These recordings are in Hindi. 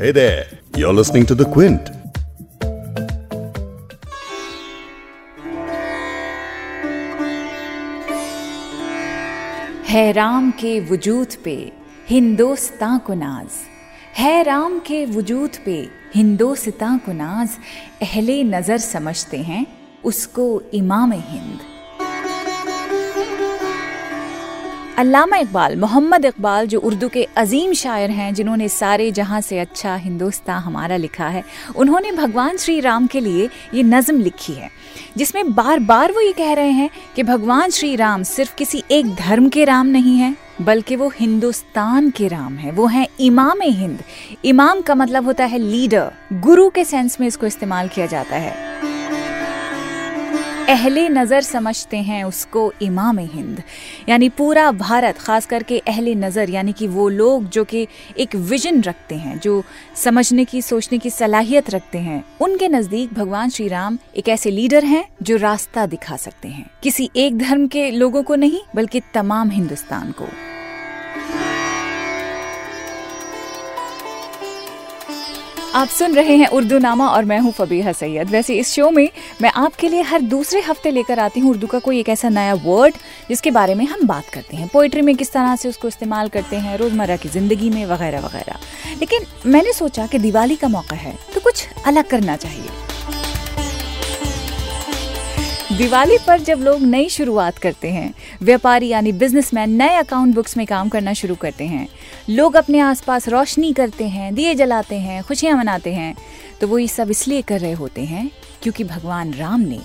Hey there, you're listening to The Quint. है राम के वजूद पे हिंदोस्तां को नाज। है राम के वजूद पे हिंदोस्तां को नाज। अहले नज़र समझते हैं उसको इमाम हिंद। अल्लामा इकबाल, मोहम्मद इकबाल, जो उर्दू के अजीम शायर हैं, जिन्होंने सारे जहाँ से अच्छा हिंदुस्तान हमारा लिखा है, उन्होंने भगवान श्री राम के लिए ये नज़म लिखी है, जिसमें बार बार वो ये कह रहे हैं कि भगवान श्री राम सिर्फ़ किसी एक धर्म के राम नहीं है, बल्कि वो हिंदुस्तान के राम है, वो हैं इमाम हिंद। इमाम का मतलब होता है लीडर, गुरु के सेंस में इसको इस्तेमाल किया जाता है। अहले नज़र समझते हैं उसको इमाम हिंद। यानी पूरा भारत, खास करके अहले नज़र, यानी कि वो लोग जो कि एक विजन रखते हैं, जो समझने की, सोचने की सलाहियत रखते हैं। उनके नज़दीक भगवान श्री राम एक ऐसे लीडर हैं जो रास्ता दिखा सकते हैं। किसी एक धर्म के लोगों को नहीं, बल्कि तमाम हिंदुस्तान को। आप सुन रहे हैं उर्दू नामा और मैं हूँ फबीहा सैयद। वैसे इस शो में मैं आपके लिए हर दूसरे हफ़्ते लेकर आती हूँ उर्दू का कोई एक ऐसा नया वर्ड जिसके बारे में हम बात करते हैं। पोइट्री में किस तरह से उसको इस्तेमाल करते हैं, रोज़मर्रा की ज़िंदगी में, वगैरह वगैरह। लेकिन मैंने सोचा कि दिवाली का मौका है तो कुछ अलग करना चाहिए। दिवाली पर जब लोग नई शुरुआत करते हैं, व्यापारी यानी बिजनेसमैन नए अकाउंट बुक्स में काम करना शुरू करते हैं लोग अपने आसपास रोशनी करते हैं, दिए जलाते हैं, खुशियाँ मनाते हैं। तो वो ये सब इसलिए कर रहे होते हैं क्योंकि भगवान राम ने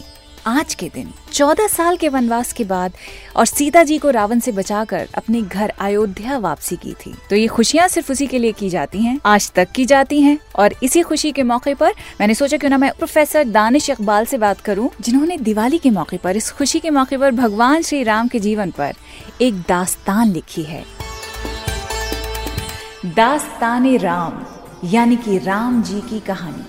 आज के दिन, चौदह साल के वनवास के बाद और सीता जी को रावण से बचाकर अपने घर अयोध्या वापसी की थी। तो ये खुशियाँ सिर्फ़ उसी के लिए की जाती हैं, आज तक की जाती हैं। और इसी खुशी के मौके पर मैंने सोचा क्यों ना मैं प्रोफेसर दानिश इकबाल से बात करूँ, जिन्होंने दिवाली के मौके पर, इस खुशी के मौके पर भगवान श्री राम के जीवन पर एक दास्तान लिखी है। दास्तान राम, यानी कि राम जी की कहानी।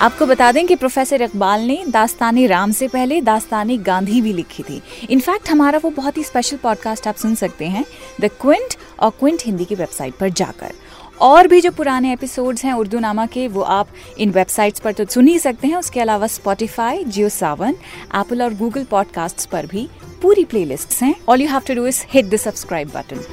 आपको बता दें कि प्रोफेसर इकबाल ने दास्तानी राम से पहले दास्तानी गांधी भी लिखी थी। इनफैक्ट हमारा वो बहुत ही स्पेशल पॉडकास्ट आप सुन सकते हैं द क्विंट और क्विंट हिंदी की वेबसाइट पर जाकर। और भी जो पुराने एपिसोड्स हैं उर्दू नामा के, वो आप इन वेबसाइट्स पर तो सुन ही सकते हैं। उसके अलावा स्पॉटिफाई जियो सावन एप्पल और गूगल पॉडकास्ट पर भी पूरी प्लेलिस्ट्स हैं। All you have to do is hit the subscribe button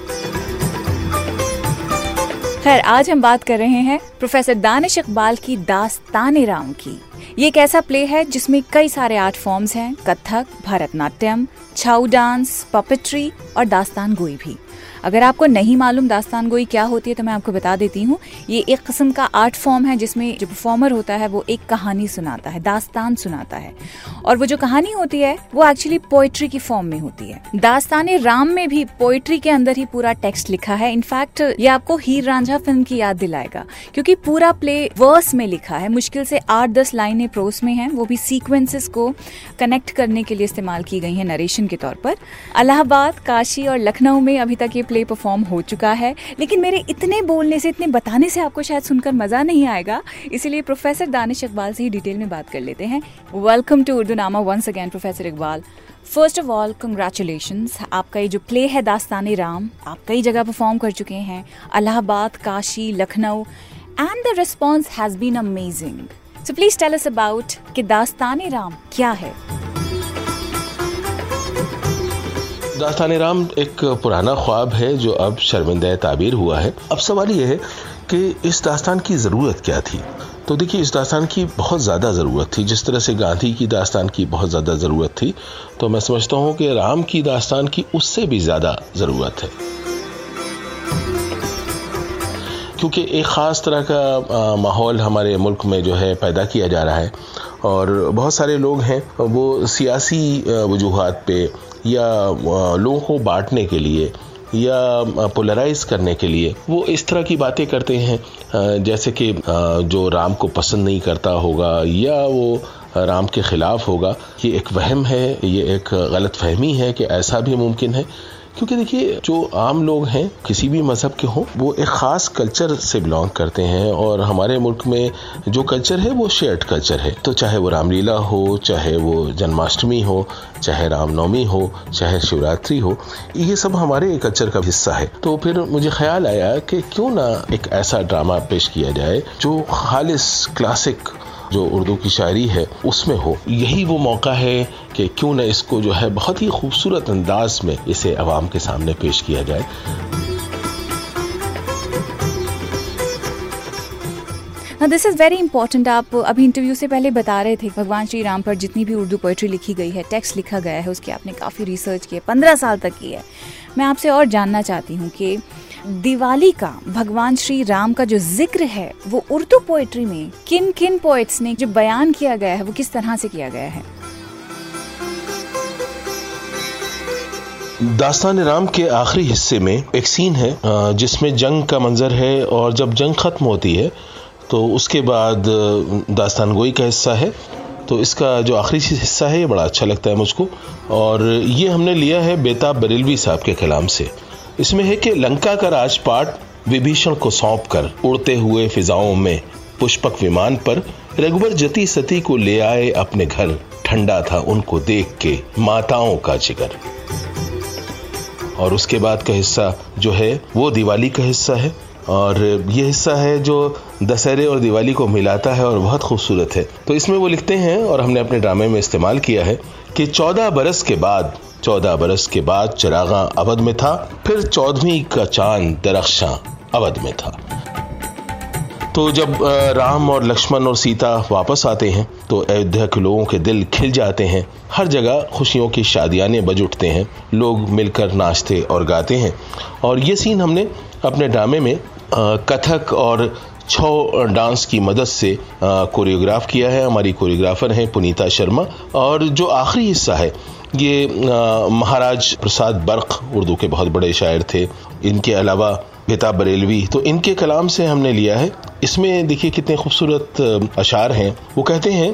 खैर, आज हम बात कर रहे हैं प्रोफेसर दानिश इकबाल की दास्तान राम की। ये एक ऐसा प्ले है जिसमें कई सारे आर्ट फॉर्म्स हैं। कथक, भरतनाट्यम, छाऊ डांस पपेट्री और दास्तान गोई भी। अगर आपको नहीं मालूम दास्तान गोई क्या होती है तो मैं आपको बता देती हूँ, ये एक किस्म का आर्ट फॉर्म है, जिसमें जो परफॉर्मर होता है, वो एक कहानी सुनाता है, दास्तान सुनाता है। और वो जो कहानी होती है, वो एक्चुअली पोइट्री की फॉर्म में होती है। दास्तान राम में भी पोइट्री के अंदर ही पूरा टेक्स्ट लिखा है। इनफैक्ट ये आपको हीर रांझा फ़िल्म की याद दिलाएगा, क्योंकि पूरा प्ले वर्स में लिखा है। मुश्किल से आठ दस लाइनें प्रोस में हैं, वो भी सीक्वेंसेस को कनेक्ट करने के लिए इस्तेमाल की गई है नरेशन के तौर पर। अलाहाबाद काशी और लखनऊ में अभी तक ये प्ले परफॉर्म हो चुका है। लेकिन मेरे इतने बोलने से, इतने बताने से आपको शायद सुनकर मज़ा नहीं आएगा। इसीलिए प्रोफेसर दानिश इकबाल से ही डिटेल में बात कर लेते हैं। Welcome to Urdu Nama once again professor Iqbal first of all congratulation आपका ये जो प्ले है दास्तान राम, आप कई जगह परफॉर्म कर चुके हैं। Allahabad, Kashi, Lucknow and the response has been amazing so please tell us about कि दास्तान राम क्या है? दास्तान राम एक पुराना ख्वाब है जो अब शर्मिंदा ताबीर हुआ है। अब सवाल यह है कि इस दास्तान की ज़रूरत क्या थी? तो देखिए, इस दास्तान की बहुत ज़्यादा ज़रूरत थी। जिस तरह से गांधी की दास्तान की बहुत ज़्यादा ज़रूरत थी तो मैं समझता हूँ कि राम की दास्तान की उससे भी ज़्यादा ज़रूरत है। क्योंकि एक ख़ास तरह का माहौल हमारे मुल्क में जो है पैदा किया जा रहा है। और बहुत सारे लोग हैं, वो सियासी वजूहत पे या लोगों को बांटने के लिए या पोलराइज करने के लिए वो इस तरह की बातें करते हैं। जैसे कि जो राम को पसंद नहीं करता होगा या वो राम के ख़िलाफ़ होगा। ये एक वहम है, ये एक गलत फहमी है कि ऐसा भी मुमकिन है। क्योंकि देखिए, जो आम लोग हैं, किसी भी मज़हब के हों, वो एक ख़ास कल्चर से बिलोंग करते हैं और हमारे मुल्क में जो कल्चर है, वो शेयर्ड कल्चर है। तो चाहे वो रामलीला हो, चाहे वो जन्माष्टमी हो, चाहे रामनवमी हो, चाहे शिवरात्रि हो, ये सब हमारे कल्चर का हिस्सा है। तो फिर मुझे ख्याल आया कि क्यों ना एक ऐसा ड्रामा पेश किया जाए, जो खालिस क्लासिक जो उर्दू की शायरी है, उसमें हो। यही वो मौका है कि क्यों न इसको जो है बहुत ही खूबसूरत अंदाज में इसे आवाम के सामने पेश किया जाए। दिस इज़ वेरी इंपॉर्टेंट आप अभी इंटरव्यू से पहले बता रहे थे, भगवान श्री राम पर जितनी भी उर्दू पोइट्री लिखी गई है टेक्स्ट लिखा गया है, उसकी आपने काफ़ी रिसर्च की है, पंद्रह साल तक की है। मैं आपसे और जानना चाहती हूँ कि दिवाली का, भगवान श्री राम का जो ज़िक्र है, वो उर्दू पोएट्री में किन किन पोइट्स ने जो बयान किया गया है, वो किस तरह से किया गया है? दास्तान राम के आखिरी हिस्से में एक सीन है जिसमें जंग का मंजर है और जब जंग खत्म होती है तो उसके बाद दास्तान गोई का हिस्सा है। तो इसका जो आखिरी हिस्सा है, ये बड़ा अच्छा लगता है मुझको। और ये हमने लिया है बेताब बरेलवी साहब के कलाम से। इसमें है कि लंका का राजपाट विभीषण को सौंप कर उड़ते हुए फिजाओं में पुष्पक विमान पर रघुबर जती सती को ले आए अपने घर। ठंडा था उनको देख के माताओं का जिगर। और उसके बाद का हिस्सा जो है, वो दिवाली का हिस्सा है। और ये हिस्सा है जो दशहरे और दिवाली को मिलाता है और बहुत खूबसूरत है। तो इसमें वो लिखते हैं और हमने अपने ड्रामे में इस्तेमाल किया है कि चौदह बरस के बाद चौदह बरस के बाद चिरागा अवध में था, फिर चौदहवीं का चाँद दरख्शा अवध में था। तो जब राम और लक्ष्मण और सीता वापस आते हैं तो अयोध्या के लोगों के दिल खिल जाते हैं। हर जगह खुशियों की शादियाने बज उठते हैं। लोग मिलकर नाचते और गाते हैं। और ये सीन हमने अपने ड्रामे में कथक और छो डांस की मदद से कोरियोग्राफ किया है। हमारी कोरियोग्राफर हैं पुनीता शर्मा और जो आखिरी हिस्सा है ये महाराज प्रसाद बर्क उर्दू के बहुत बड़े शायर थे। इनके अलावा बेताब बरेलवी। तो इनके कलाम से हमने लिया है। इसमें देखिए कितने खूबसूरत अशार हैं। वो कहते हैं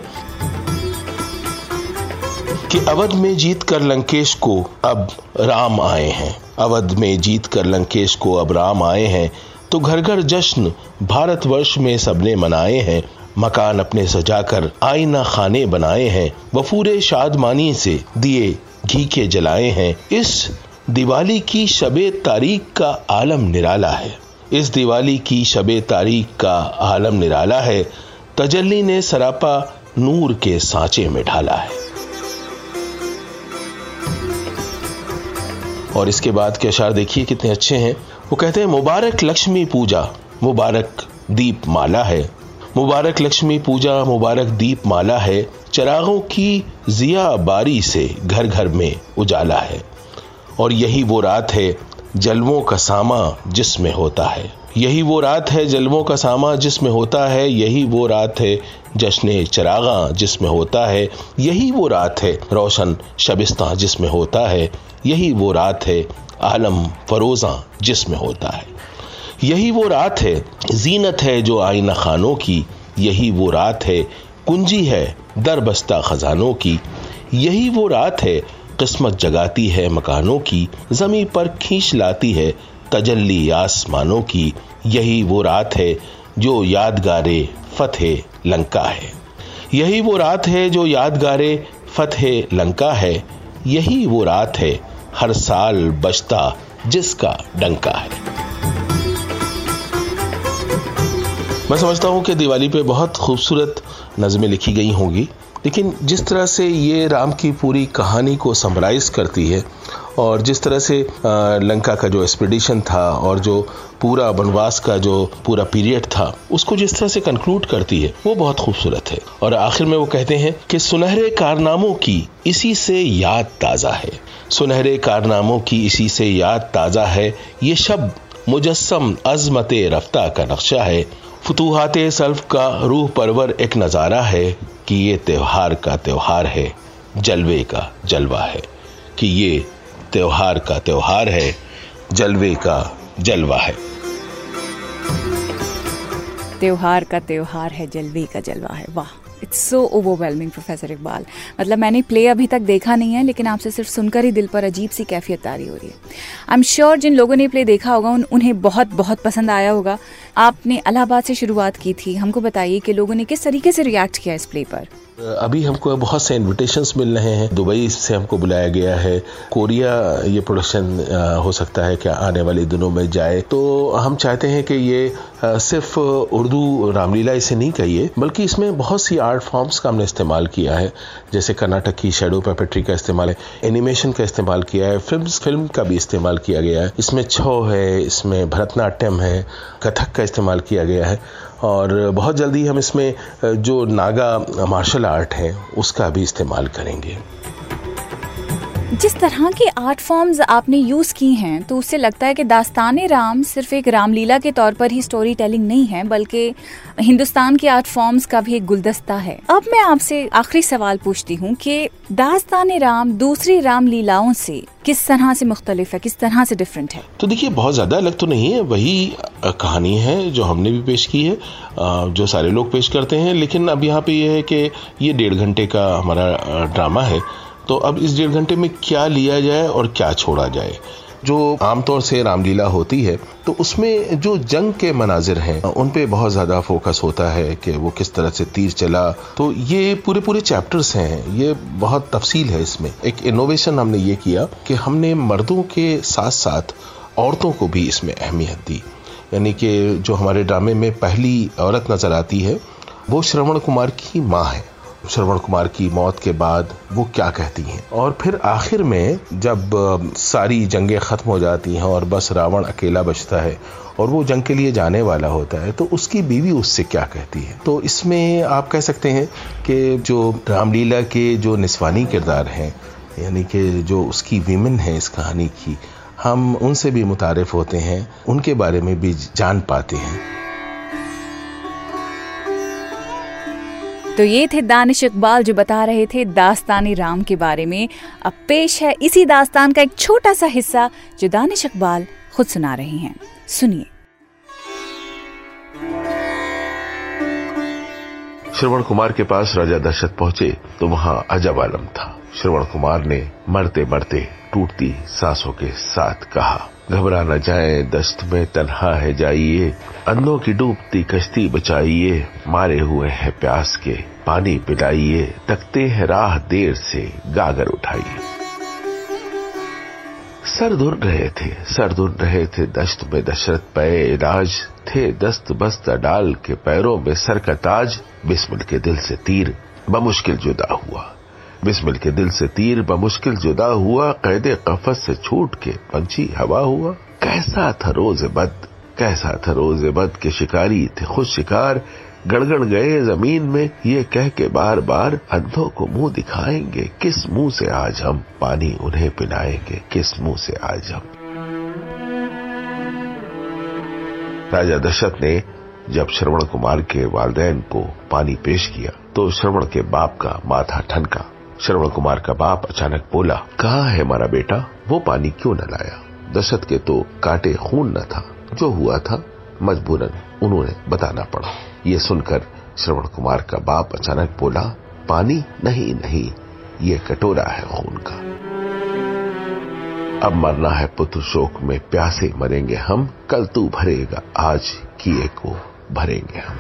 कि अवध में जीत कर लंकेश को अब राम आए हैं। अवध में जीत कर लंकेश को अब राम आए हैं। तो घर घर जश्न भारतवर्ष में सबने मनाए हैं। मकान अपने सजाकर आईना खाने बनाए हैं। वफूरे शादमानी से दिए घी के जलाए हैं। इस दिवाली की शब तारीख का आलम निराला है। इस दिवाली की शब तारीख का आलम निराला है। तजल्ली ने सरापा नूर के सांचे में ढाला है। और इसके बाद के अशार देखिए कितने अच्छे हैं। वो कहते हैं, मुबारक लक्ष्मी पूजा, मुबारक दीप माला है। मुबारक लक्ष्मी पूजा, मुबारक दीप माला है। चरागों की जिया बारी से घर घर में उजाला है। और यही वो रात है, जलवों का सामा जिसमें होता है। यही वो रात है, जलवों का सामा जिसमें होता है। यही वो रात है जश्न चरागा जिसमें होता है। यही वो रात है, रोशन शबिस्ता जिसमें होता है। यही वो रात है, आलम फरोजा जिसमें होता है। यही वो रात है। जीनत है जो आईना खानों की, यही वो रात है। कुंजी है दर बस्ता खजानों की। यही वो रात है, किस्मत जगाती है मकानों की। जमी पर खींच लाती है तजल्ली आसमानों की। यही वो रात है जो यादगारे फतेह लंका है। यही वो रात है जो यादगारे फतेह लंका है। यही वो रात है हर साल बचता जिसका डंका है। मैं समझता हूँ कि दिवाली पे बहुत खूबसूरत नज़में लिखी गई होंगी, लेकिन जिस तरह से ये राम की पूरी कहानी को समराइज करती है, और जिस तरह से लंका का जो एक्सपेडिशन था, और जो पूरा वनवास का जो पूरा पीरियड था, उसको जिस तरह से कंक्लूड करती है, वो बहुत खूबसूरत है। और आखिर में वो कहते हैं कि सुनहरे कारनामों की इसी से याद ताज़ा है। सुनहरे कारनामों की इसी से याद ताज़ा है, ये शब्द मुजस्म अजमत रफ्ता का नक्शा है फतूहत सल्फ का रूह परवर एक नज़ारा है कि ये त्यौहार का त्यौहार है, जलवे का जलवा है। कि ये त्यौहार का त्यौहार है, जलवे का जलवा है। त्यौहार का त्यौहार है, जलवे का जलवा है। वाह। It's so overwhelming professor Iqbal मतलब मैंने प्ले अभी तक देखा नहीं है लेकिन आपसे सिर्फ़ सुनकर ही दिल पर अजीब सी कैफियत तारी हो रही है। आई एम श्योर जिन लोगों ने प्ले देखा होगा उन, उन्हें बहुत बहुत पसंद आया होगा। आपने अलाहाबाद से शुरुआत की थी। हमको बताइए कि लोगों ने किस तरीके से रिएक्ट किया इस प्ले पर? अभी हमको बहुत से इनविटेशंस मिल रहे हैं। दुबई से हमको बुलाया गया है। कोरिया ये प्रोडक्शन हो सकता है कि आने वाले दिनों में जाए। तो हम चाहते हैं कि ये सिर्फ़ उर्दू रामलीला इसे नहीं कहिए, बल्कि इसमें बहुत सी आर्ट फॉर्म्स का हमने इस्तेमाल किया है। जैसे कर्नाटक की शेडो पेपेट्री का इस्तेमाल है एनिमेशन का इस्तेमाल किया है फ़िल्म फ़िल्म का भी इस्तेमाल किया गया है। इसमें छो है, इसमें भरतनाट्यम है, कथक का इस्तेमाल किया गया है। और बहुत जल्दी हम इसमें जो नागा मार्शल आर्ट है, उसका भी इस्तेमाल करेंगे। जिस तरह के आर्ट फॉर्म्स आपने यूज़ की हैं तो उससे लगता है कि दास्तान राम सिर्फ़ एक रामलीला के तौर पर ही स्टोरी टेलिंग नहीं है, बल्कि हिंदुस्तान के आर्ट फॉर्म्स का भी एक गुलदस्ता है। अब मैं आपसे आखिरी सवाल पूछती हूँ कि दास्तान राम दूसरी रामलीलाओं से किस तरह से मुख्तलिफ़ है, किस तरह से डिफरेंट है? तो देखिए, बहुत ज़्यादा अलग तो नहीं है, वही कहानी है जो हमने भी पेश की है जो सारे लोग पेश करते हैं, लेकिन अब यहाँ पे ये है कि ये डेढ़ घंटे का हमारा ड्रामा है। तो अब इस डेढ़ घंटे में क्या लिया जाए और क्या छोड़ा जाए? जो आमतौर से रामलीला होती है तो उसमें जो जंग के मनाजिर हैं, उन पे बहुत ज़्यादा फोकस होता है कि वो किस तरह से तीर चला। तो ये पूरे पूरे चैप्टर्स हैं, ये बहुत तफसील है इसमें। एक इनोवेशन हमने ये किया कि हमने मर्दों के साथ साथ औरतों को भी इसमें अहमियत दी। यानी कि जो हमारे ड्रामे में पहली औरत नज़र आती है, वो श्रवण कुमार की माँ है। श्रवण कुमार की मौत के बाद वो क्या कहती हैं? और फिर आखिर में जब सारी जंगें ख़त्म हो जाती हैं और बस रावण अकेला बचता है और वो जंग के लिए जाने वाला होता है तो उसकी बीवी उससे क्या कहती है? तो इसमें आप कह सकते हैं कि जो रामलीला के जो निस्वानी किरदार हैं, यानी कि जो उसकी वीमेन है इस कहानी की, हम उनसे भी मुतारफ होते हैं, उनके बारे में भी जान पाते हैं। तो ये थे दानिश इकबाल जो बता रहे थे दास्तानी राम के बारे में। अब पेश है इसी दास्तान का एक छोटा सा हिस्सा जो दानिश इकबाल खुद सुना रहे हैं। सुनिए। श्रवण कुमार के पास राजा दशरथ पहुँचे तो वहाँ अजब आलम था। श्रवण कुमार ने मरते मरते टूटती सांसों के साथ कहा, घबरा न जाए, दस्त में तनहा है जाइए, अंधों की डूबती कश्ती बचाइए, मारे हुए हैं प्यास के पानी पिलाइए, तकते हैं राह देर से गागर उठाइए। सर धुन रहे थे, सर धुन रहे थे दस्त में दशरथ पे राज, थे दस्त बस्त डाल के पैरों में सर का ताज बिस्मिल के दिल से तीर, बमुश्किल जुदा हुआ। बिस्मिल के दिल से तीर बमुश्किल जुदा हुआ, कैदे कफस से छूट के पंछी हवा हुआ। कैसा था रोज बद, कैसा था रोज बद के शिकारी थे खुद शिकार। गड़गड़ गए ज़मीन में, ये कह के बार बार अंधों को मुँह दिखाएँगे, किस मुँह से आज हम पानी उन्हें पिलाएँगे, किस मुँह से आज हम। राजा दशरथ ने जब श्रवण कुमार के वालदेन को पानी पेश किया तो श्रवण के बाप का माथा ठनका। श्रवण कुमार का बाप अचानक बोला, कहा है हमारा बेटा? वो पानी क्यों न लाया? दशरथ के तो काटे खून न था। जो हुआ था, मजबूरन उन्होंने बताना पड़ा। ये सुनकर श्रवण कुमार का बाप अचानक बोला, पानी नहीं नहीं, ये कटोरा है खून का। अब मरना है पुत्र शोक में, प्यासे मरेंगे हम, कल तू भरेगा, आज किए को भरेंगे हम।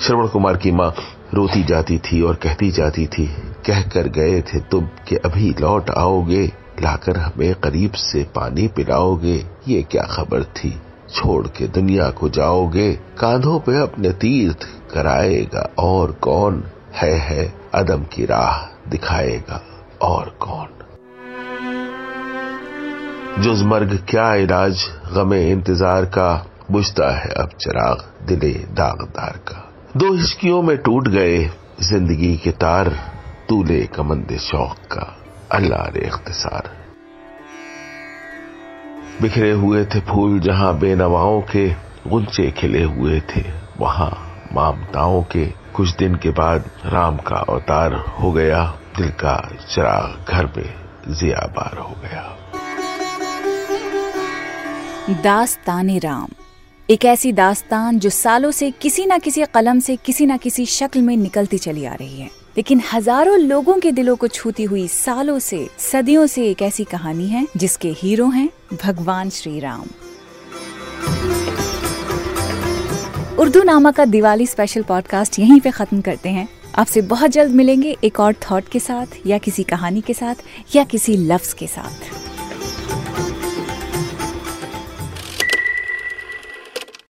श्रवण कुमार की माँ रोती जाती थी और कहती जाती थी कह कर गए थे तुम कि अभी लौट आओगे, लाकर हमें करीब से पानी पिलाओगे। ये क्या खबर थी? छोड़ के दुनिया को जाओगे, कांधों पे अपने तीर्थ कराएगा और कौन? है है, अदम की राह दिखाएगा और कौन? जुजमर्ग क्या इलाज? गमे इंतज़ार का, बुझता है अब चिराग, दिले दागदार का। दो हिस्कियों में टूट गए। ज़िंदगी के तार तूले कमंद शौक का अल्लाह रे इख्तिसार। बिखरे हुए थे फूल जहाँ बेनवाओं के, गुंचे खिले हुए थे। वहाँ मामताओं के, कुछ दिन के बाद राम का अवतार हो गया। दिल का चिराग घर में जिया बार हो गया। दास्तान राम एक ऐसी दास्तान जो सालों से किसी ना किसी कलम से किसी ना किसी शक्ल में निकलती चली आ रही है। लेकिन हज़ारों लोगों के दिलों को छूती हुई सालों से, सदियों से एक ऐसी कहानी है, जिसके हीरो हैं भगवान श्री राम उर्दू नामा का दिवाली स्पेशल पॉडकास्ट यहीं पे खत्म करते हैं। आपसे बहुत जल्द मिलेंगे एक और थॉट के साथ, या किसी कहानी के साथ, या किसी लफ्ज के साथ।